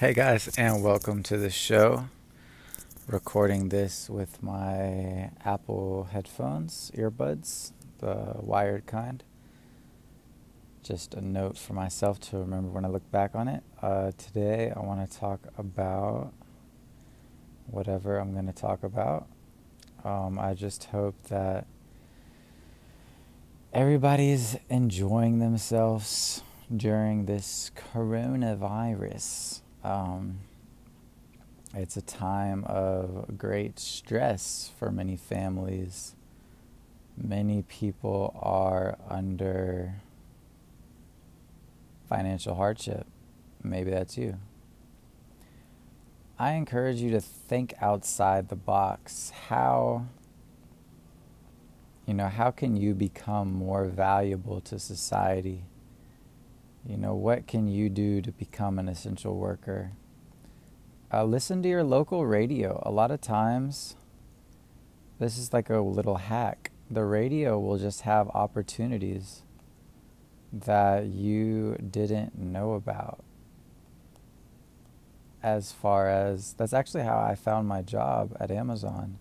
Hey guys, and welcome to the show. Recording this with my Apple headphones, earbuds, the wired kind. Just a note for myself to remember when I look back on it. Uh, today, I want to talk about whatever I'm going to talk about. Um, I just hope that everybody's enjoying themselves during this coronavirus. Um, it's a time of great stress for many families. Many people are under financial hardship. Maybe that's you. I encourage you to think outside the box. How you know, how can you become more valuable to society? You know, what can you do to become an essential worker? Uh, listen to your local radio. A lot of times, this is like a little hack. The radio will just have opportunities that you didn't know about. As far as that's actually how I found my job at Amazon,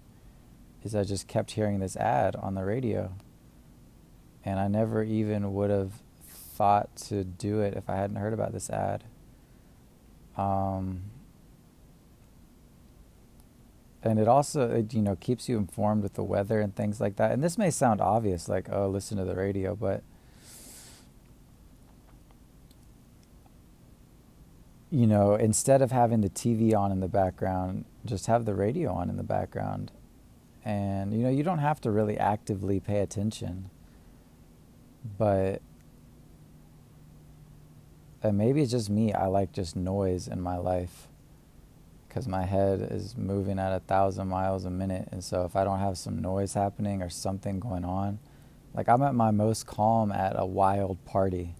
is I just kept hearing this ad on the radio, and I never even would have thought to do it if I hadn't heard about this ad. Um, and it also it, you know keeps you informed with the weather and things like that. And this may sound obvious, like oh, listen to the radio, but you know, instead of having the TV on in the background, just have the radio on in the background. And you know, you don't have to really actively pay attention, but and maybe it's just me. I like just noise in my life because my head is moving at a thousand miles a minute. And so if I don't have some noise happening or something going on, like I'm at my most calm at a wild party.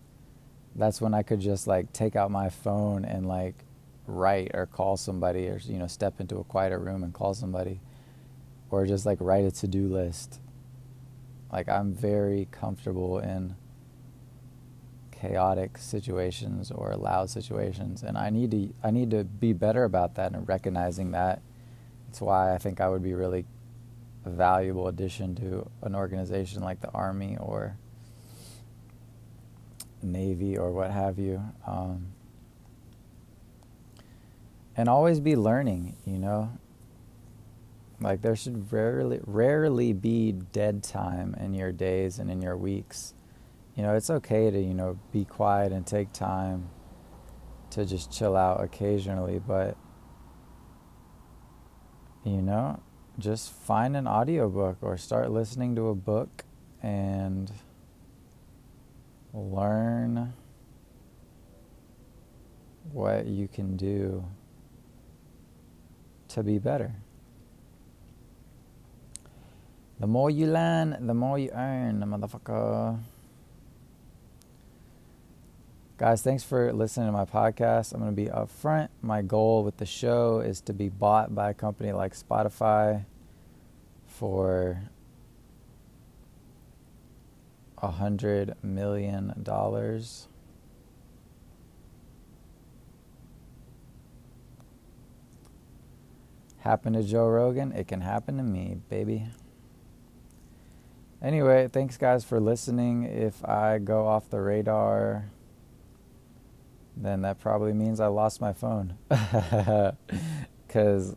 That's when I could just like take out my phone and like write or call somebody or you know step into a quieter room and call somebody or just like write a to-do list. Like I'm very comfortable in chaotic situations or loud situations and I need to I need to be better about that and recognizing that. It's why I think I would be really a valuable addition to an organization like the army or navy or what have you um, and always be learning you know? Like there should rarely rarely be dead time in your days and in your weeks you know, it's okay to, you know, be quiet and take time to just chill out occasionally, but you know, just find an audiobook or start listening to a book and learn what you can do to be better. The more you learn, the more you earn, motherfucker. Guys, thanks for listening to my podcast. I'm going to be upfront. My goal with the show is to be bought by a company like Spotify for a hundred million dollars. Happen to Joe Rogan, it can happen to me, baby. Anyway, thanks guys for listening. If I go off the radar, then that probably means I lost my phone. Because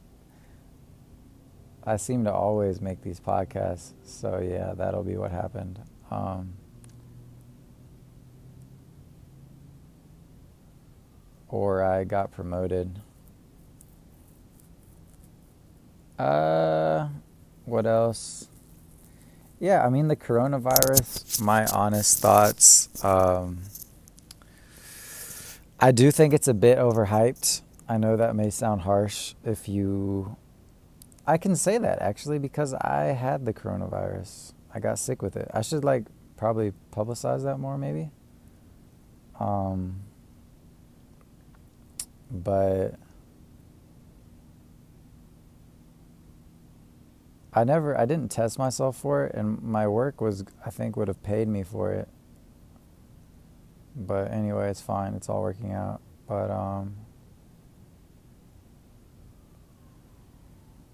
I seem to always make these podcasts. So, yeah, that'll be what happened. Um, or I got promoted. Uh, what else? Yeah, I mean, the coronavirus, my honest thoughts. Um, I do think it's a bit overhyped. I know that may sound harsh if you. I can say that actually because I had the coronavirus. I got sick with it. I should like probably publicize that more maybe. Um, but I never I didn't test myself for it and my work was I think would have paid me for it but anyway, it's fine. It's all working out. But um,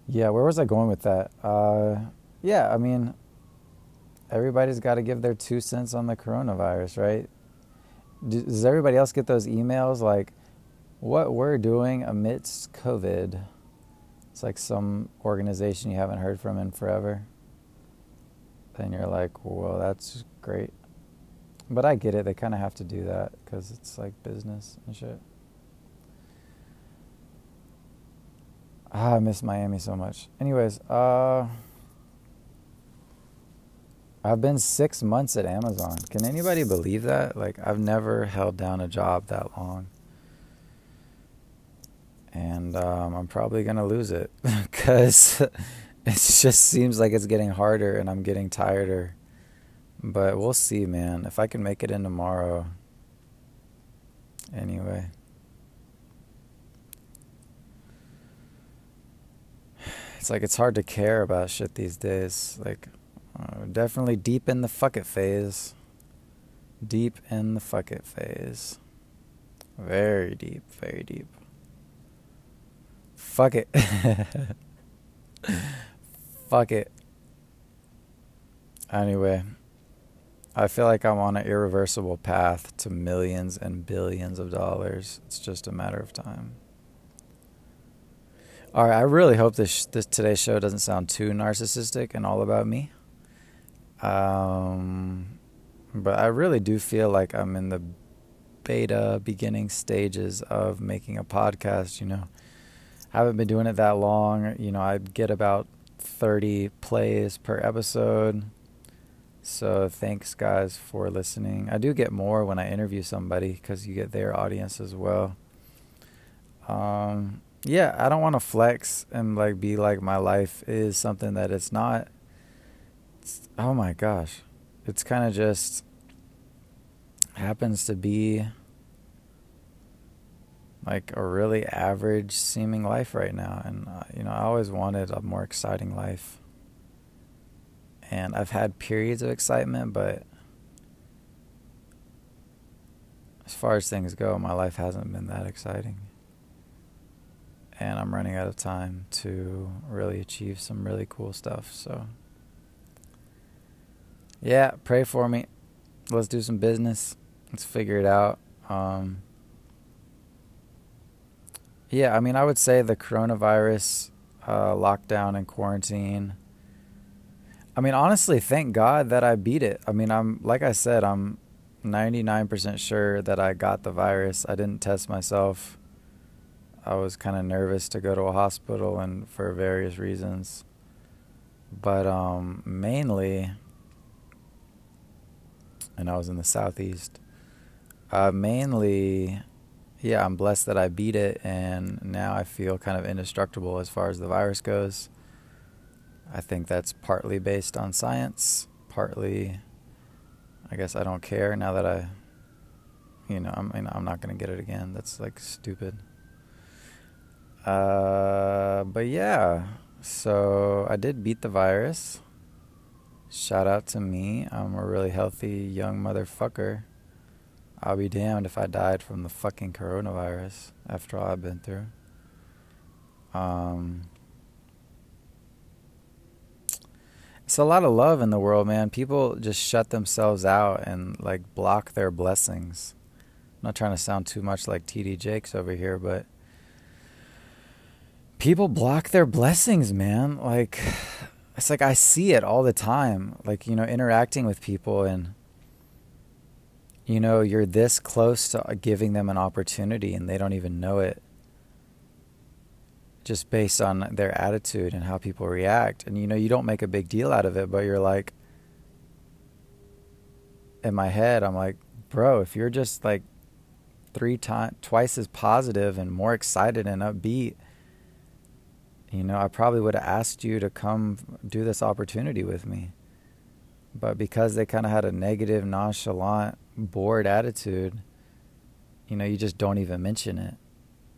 yeah, where was I going with that? Uh, yeah, I mean, everybody's got to give their two cents on the coronavirus, right? Does everybody else get those emails like what we're doing amidst COVID? It's like some organization you haven't heard from in forever. And you're like, well, that's great. But I get it. They kind of have to do that because it's like business and shit. Ah, I miss Miami so much. Anyways, uh, I've been six months at Amazon. Can anybody believe that? Like, I've never held down a job that long. And um, I'm probably going to lose it because it just seems like it's getting harder and I'm getting tireder. But we'll see, man. If I can make it in tomorrow. Anyway. It's like it's hard to care about shit these days. Like, uh, definitely deep in the fuck it phase. Deep in the fuck it phase. Very deep, very deep. Fuck it. fuck it. Anyway, I feel like I'm on an irreversible path to millions and billions of dollars. It's just a matter of time. All right, I really hope this this today's show doesn't sound too narcissistic and all about me. Um, but I really do feel like I'm in the beta beginning stages of making a podcast. You know, I haven't been doing it that long. You know, I get about 30 plays per episode. So thanks, guys, for listening. I do get more when I interview somebody because you get their audience as well. Um, yeah, I don't want to flex and like be like my life is something that it's not oh my gosh, it's kind of just happens to be like a really average seeming life right now and uh, you know I always wanted a more exciting life and I've had periods of excitement but as far as things go my life hasn't been that exciting and I'm running out of time to really achieve some really cool stuff so yeah, pray for me. Let's do some business. Let's figure it out. Um, yeah, I mean, I would say the coronavirus uh, lockdown and quarantine. I mean, honestly, thank God that I beat it. I mean, I'm like I said, I'm 99% sure that I got the virus. I didn't test myself. I was kind of nervous to go to a hospital and for various reasons. But um, mainly, and I was in the southeast. Uh, mainly, yeah, I'm blessed that I beat it, and now I feel kind of indestructible as far as the virus goes. I think that's partly based on science, partly, I guess I don't care now that I, you know, I'm, I'm not gonna get it again. That's like stupid. Uh, but yeah, so I did beat the virus. Shout out to me. I'm a really healthy young motherfucker. I'll be damned if I died from the fucking coronavirus after all I've been through. Um, it's a lot of love in the world, man. People just shut themselves out and like block their blessings. I'm not trying to sound too much like TD Jakes over here, but people block their blessings, man. Like it's like I see it all the time, like, you know, interacting with people and, you know, you're this close to giving them an opportunity and they don't even know it just based on their attitude and how people react. And, you know, you don't make a big deal out of it, but you're like, in my head, I'm like, bro, if you're just like three times, twice as positive and more excited and upbeat, you know, I probably would have asked you to come do this opportunity with me. But because they kind of had a negative, nonchalant, bored attitude, you know, you just don't even mention it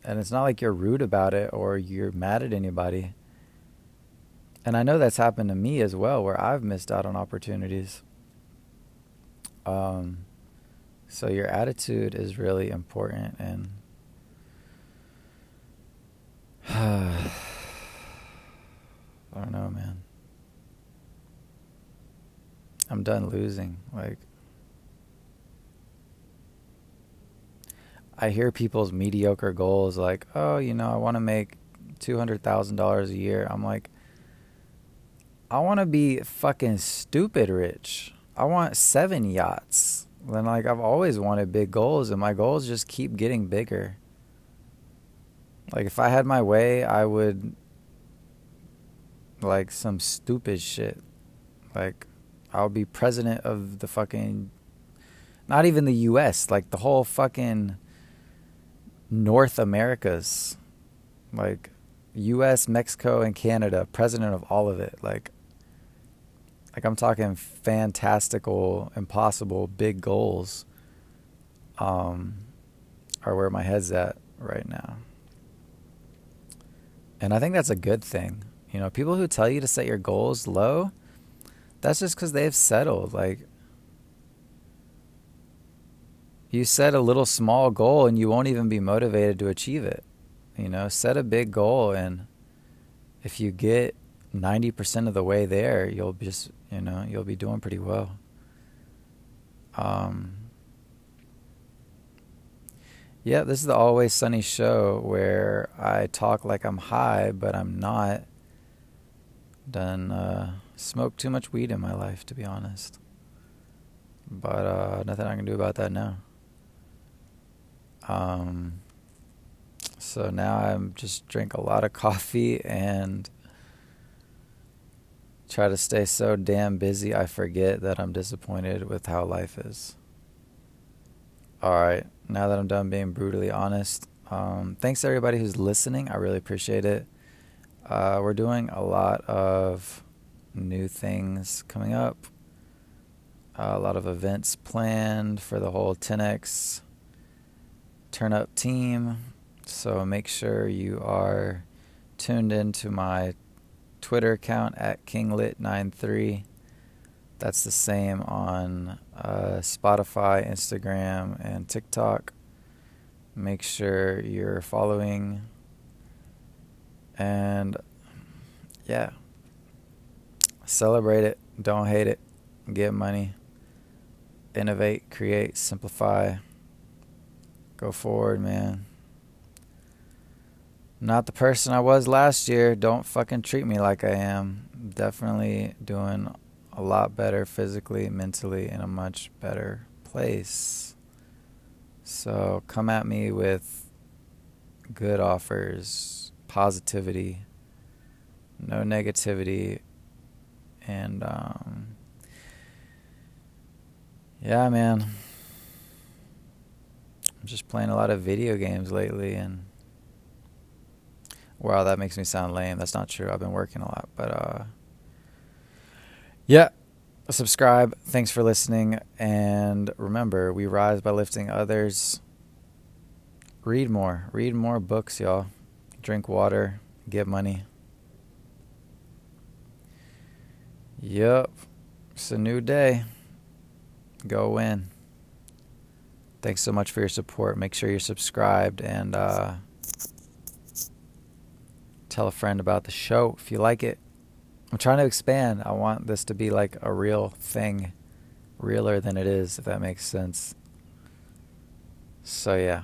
and it's not like you're rude about it or you're mad at anybody. And I know that's happened to me as well, where I've missed out on opportunities. Um, so your attitude is really important, and I don't know, man. I'm done losing. Like I hear people's mediocre goals like, "Oh, you know, I want to make $200,000 a year." I'm like, "I want to be fucking stupid rich. I want 7 yachts." Then like I've always wanted big goals and my goals just keep getting bigger. Like if I had my way, I would like some stupid shit. Like I'll be president of the fucking not even the US, like the whole fucking North Americas. Like US, Mexico and Canada, president of all of it. Like like I'm talking fantastical, impossible, big goals. Um are where my head's at right now. And I think that's a good thing. You know, people who tell you to set your goals low, that's just because they've settled. Like, you set a little small goal and you won't even be motivated to achieve it. You know, set a big goal, and if you get 90% of the way there, you'll just, you know, you'll be doing pretty well. Um, yeah, this is the Always Sunny show where I talk like I'm high, but I'm not. Done uh, smoked too much weed in my life, to be honest. But uh, nothing I can do about that now. Um, so now I'm just drink a lot of coffee and try to stay so damn busy I forget that I'm disappointed with how life is. All right now that I'm done being brutally honest. Um, thanks to everybody who's listening. I really appreciate it. Uh, we're doing a lot of new things coming up, uh, a lot of events planned for the whole 10x turn up team. So make sure you are tuned into my Twitter account at kinglit93. That's the same on uh, Spotify, Instagram, and TikTok. Make sure you're following. And yeah, celebrate it. Don't hate it. Get money. Innovate, create, simplify. Go forward, man. Not the person I was last year. Don't fucking treat me like I am. Definitely doing a lot better physically, mentally, in a much better place. So come at me with good offers, positivity, no negativity, and um, yeah, man. Just playing a lot of video games lately, and wow, that makes me sound lame. That's not true. I've been working a lot, but uh yeah. Subscribe. Thanks for listening. And remember, we rise by lifting others. Read more. Read more books, y'all. Drink water. Get money. Yep. It's a new day. Go win. Thanks so much for your support. Make sure you're subscribed and uh, tell a friend about the show if you like it. I'm trying to expand. I want this to be like a real thing, realer than it is, if that makes sense. So, yeah.